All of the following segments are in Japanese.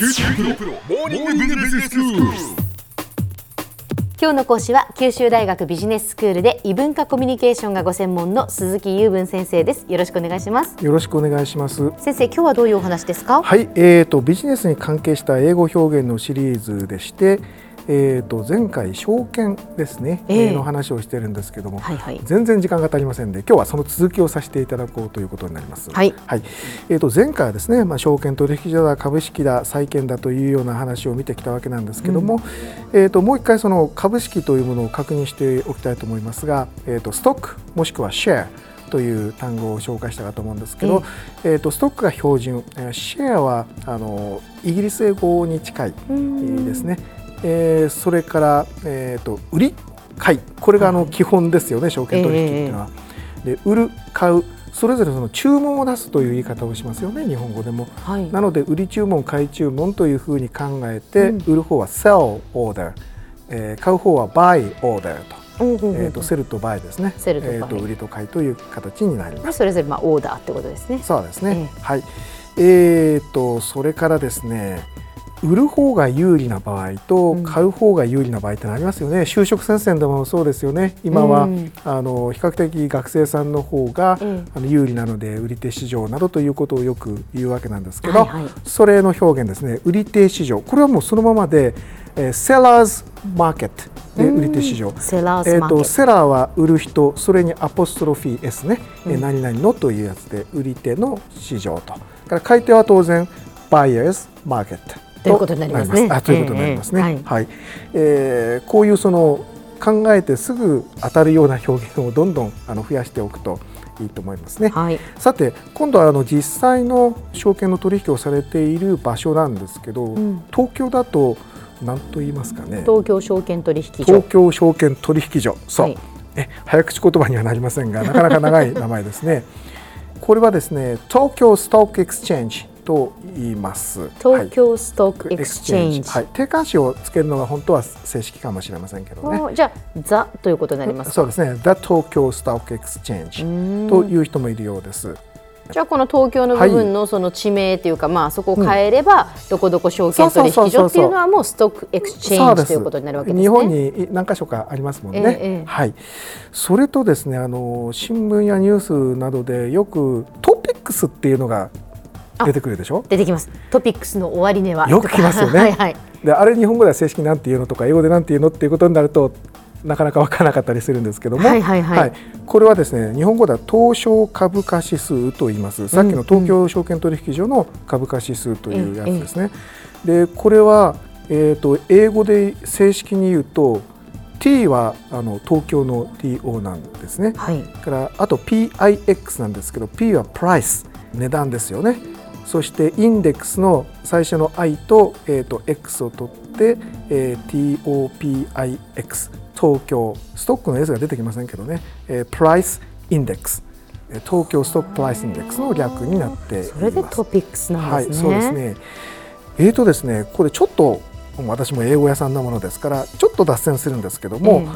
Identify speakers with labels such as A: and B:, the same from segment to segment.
A: 九州大学モーニングビジネススクール。
B: 今日の講師は九州大学ビジネススクールで異文化コミュニケーションがご専門の鈴木雄文先生ですよろしくお願いします
C: よろしくお願いします。
B: 先生今日はどういうお話ですか？
C: はい、えーとビジネスに関係した英語表現のシリーズでして、えーと前回証券ですね、
B: ええ。
C: えーの話をしてるんですけども、
B: はいはい。
C: 全然時間が足りませんで、今日はその続きをさせていただこうということになります。
B: はい。
C: えーと前回はですね、まあ証券取引所だ株式だ債券だというような話を見てきたわけなんですけども、えーともう一回その株式というものを確認しておきたいと思いますが、えーとストックもしくはシェアという単語を紹介したかと思うんですけど、えー、とストックが標準、えーシェアはあのイギリス英語に近い、えーですね、えーそれから、えー、と売り買いこれがあの基本ですよね証券取引っていうのは。で売る買うそれぞれその注文を出すという言い方をしますよね日本語でも。
B: はい
C: なので売り注文買い注文というふうに考えて、売る方は sell order、えー買う方は buy order と。
B: うんうんうん
C: えー、と sell と buy ですね。
B: sell と
C: えーと売りと買いという形になります。
B: それぞれまあオーダーってことですね
C: そうですね。はい。えー、とそれからですね。売る方が有利な場合と買う方が有利な場合ってのありますよね、就職戦線でもそうですよね。今は、
B: うん。
C: あの比較的学生さんの方が、
B: ええ
C: あの有利なので売り手市場などということをよく言うわけなんですけど、
B: はいはい。
C: それの表現ですね。売り手市場。これはもうそのままで、えー、sellers market で売り手市場、
B: セラー
C: えー、
B: ズマーケット
C: とセラーは売る人それにアポストロフィー S ね、えー何々のというやつで売り手の市場と。から買い手は当然 Buyers Market
B: ということになりますね。
C: あということになりますね、
B: ええ。はい。
C: はいえーこういうその考えてすぐ当たるような表現をどんどんあの増やしておくといいと思いますね。
B: はい。
C: さて今度はあの実際の証券の取引をされている場所なんですけど、
B: ん。
C: 東京だと何と言いますかね？
B: 東京証券取引所。
C: 東京証券取引所。そう、
B: はい。
C: え早口言葉にはなりませんがなかなか長い名前ですね。これはですね Tokyo Stock Exchange と言います。
B: Tokyo Stock Exchange、
C: はい、定冠詞をつけるのが本当は正式かもしれませんけどね。
B: じゃあザということになりますか？
C: そうですね。The Tokyo Stock Exchange という人もいるようです。
B: じゃあこの東京の部分のその地名というか、まあそこを変えれば、どこどこ証券取引所っていうのはもう stock exchange ということになるわけですね。
C: 日本に何箇所かありますもんね。
B: ええええ。
C: はい。それとですね、あの新聞やニュースなどでよくトピックスっていうのが出てくるでしょ？
B: 出てきます。トピックスの終値は
C: よく聞きますよね。
B: はいはい。
C: で、あれ日本語では正式になんて言うのとか英語でなんて言うのっていうことになると。なかなか分からなかったりするんですけども、
B: はいはいはい
C: これはですね日本語では東証株価指数と言いますさっきの東京証券取引所の株価指数というやつですね。でこれは、えー、と英語で正式に言うと T はあの東京の TO なんですね。
B: はい。
C: からあと PIX なんですけど P はプライス値段ですよねそして index の最初の I と,、えー、と X を取って、えー TOPIX Tokyo Stock の S が出てきませんけどね、えー、 Price Index えー Tokyo Stock Price Index の略になっています。
B: それで TOPIX なん
C: はい、
B: ですね。
C: そうですね。えーとですね、これちょっと私も英語屋さんなものですからちょっと脱線するんですけども、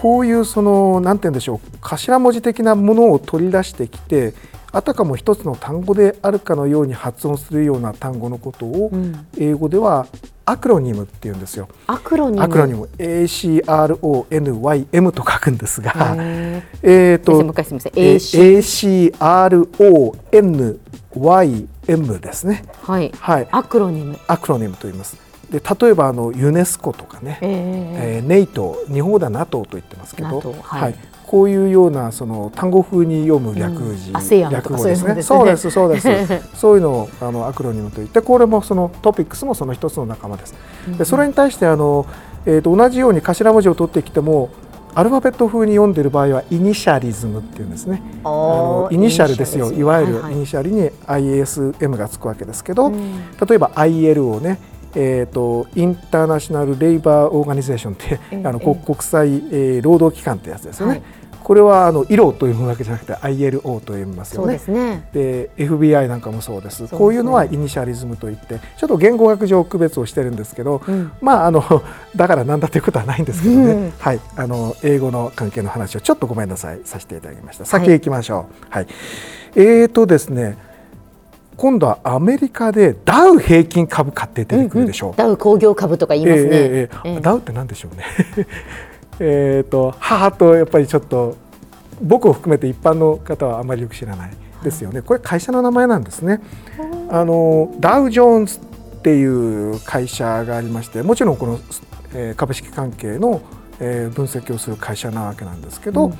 C: こういうそのなんて言うんでしょう頭文字的なものを取り出してきてあたかも一つの単語であるかのように発音するような単語のことを、
B: ん
C: 英語ではアクロニムって言うんですよ。
B: アクロニム。
C: アクロニム ACRONYM と書くんですが、
B: へ
C: えーと ACRONYM ですね。
B: はい。
C: はい、
B: アクロニム。
C: アクロニムと言います。で例えばあのユネスコとかね、
B: え
C: えー、ネイト日本語では NATO と言ってますけど、
B: NATO はい。
C: こういうようなその単語風に読む略字、
B: うん。
C: 略語ですね。
B: そいうのですね。
C: そううです。そういうのをあのアクロニムと言ってこれもそのトピックスもその一つの仲間です。でそれに対してあの、えー、と同じように頭文字を取ってきてもアルファベット風に読んでる場合はイニシャリズムっていうんですね。あのイニシャルですよいわゆるイニシャルに ISM がつくわけですけど、例えば ILO ねえー、とインターナショナル・レイバー・オーガニゼーションって、あの国国際、えー労働機関ってやつですよね。
B: はい。
C: これはあの ILO というわけじゃなくて ILO と読みますよね。
B: そうですね。
C: で FBI なんかもそうです。
B: すね。
C: こういうのはイニシャリズムといってちょっと言語学上区別をしてるんですけど、
B: うん。
C: まああの だからなんだということはないんですけどね、
B: うん。
C: はい。あの英語の関係の話をちょっとごめんなさい。させていただきました。先へ行きましょう。はい、えーとですね今度はアメリカでダウ平均株価って出てくるでしょう、うんうん、
B: ダウ工業株とか言いますね、えーえ
C: ーえー、ダウって何でしょうね。えっと母とやっぱりちょっと僕を含めて一般の方はあまりよく知らないですよね。これ会社の名前なんですね。あのダウ・ジョーンズっていう会社がありましてもちろんこの、えー、株式関係の、えー、分析をする会社なわけなんですけど、うん、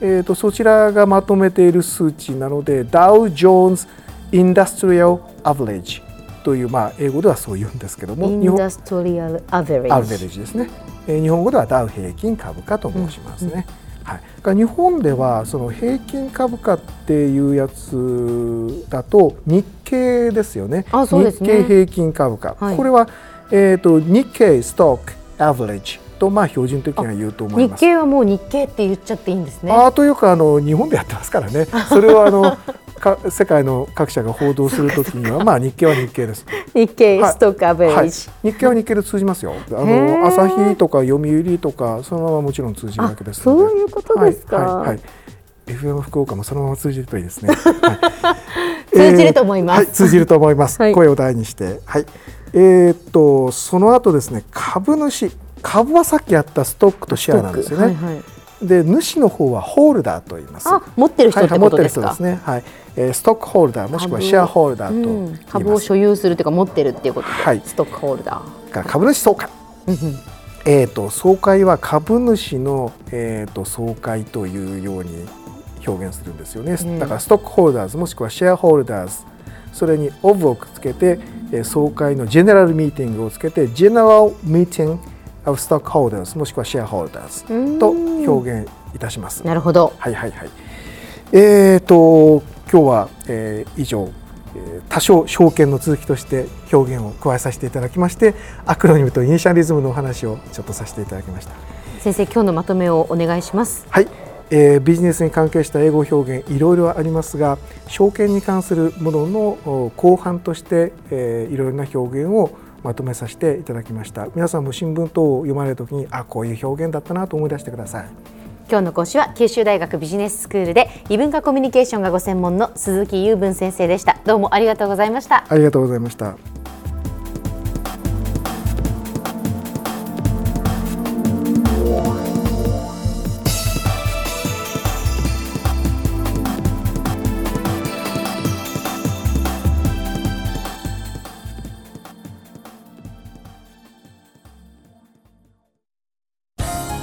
C: えーと、そちらがまとめている数値なのでダウ・ジョーンズ・インダストリアル・アベレージという、まあ、英語ではそう言うんですけども
B: インダストリアル・アベレー
C: ジですね、えー、日本語ではダウ平均株価と申しますね。うん。うんはい、日本ではその平均株価っていうやつだと日経ですよね、ね、日経平均株価、はい、これは、えーと、日経ストックアベレージとまあ標準的には言うと思い
B: ます。日経はもう日経って言っちゃっていいんですね。
C: あというかあの日本でやってますからね。それはあのか世界の各社が報道するときにはまあ日経は日経です。
B: 日経ストックアベレージ、
C: はい、日経は日経で通じますよ。あの朝日とか読売とかそのままもちろん通じるわけです
B: そういうことですか。
C: はい、はい、FM 福岡もそのまま通じるといいですね。は
B: い、通じると思います。
C: はい、通じると思います。声を大にして、はい。えー、っとその後ですね株主株はさっきやったストックとシェアなんですよね。はいはいで主の方はホールダーと言います。
B: 持ってる人ってことです
C: か？はい、ですね。はい。えー、ストックホルダーもしくはシェアホルダーと、うん、
B: 株を所有するというか持ってるっていうことで、はい、ストックホルダ
C: ー。株主総会。えっと総会は株主のえっ、ー、と総会というように表現するんですよね。うん、だからストックホルダーズもしくはシェアホルダーズ。それにオブをくっつけて、えー、総会のジェネラルミーティングをつけてジェネラルミーティング of stockholders もしくはシェアホルダーズと表現いたします。
B: なるほど。
C: はいはいはい。えっ、ー、と今日は、えー、以上、えー、多少証券の続きとして表現を加えさせていただきましてアクロニムとイニシャリズムのお話をちょっとさせていただきました。
B: 先生今日のまとめをお願いします。
C: はい。えー、ビジネスに関係した英語表現いろいろありますが証券に関するものの後半として、えー、いろいろな表現をまとめさせていただきました。皆さんも新聞等を読まれるときにあこういう表現だったなと思い出してください。
B: 今日の講師は九州大学ビジネススクールで異文化コミュニケーションがご専門の鈴木雄文先生でした。どうもありがとうございました。
C: ありがとうございました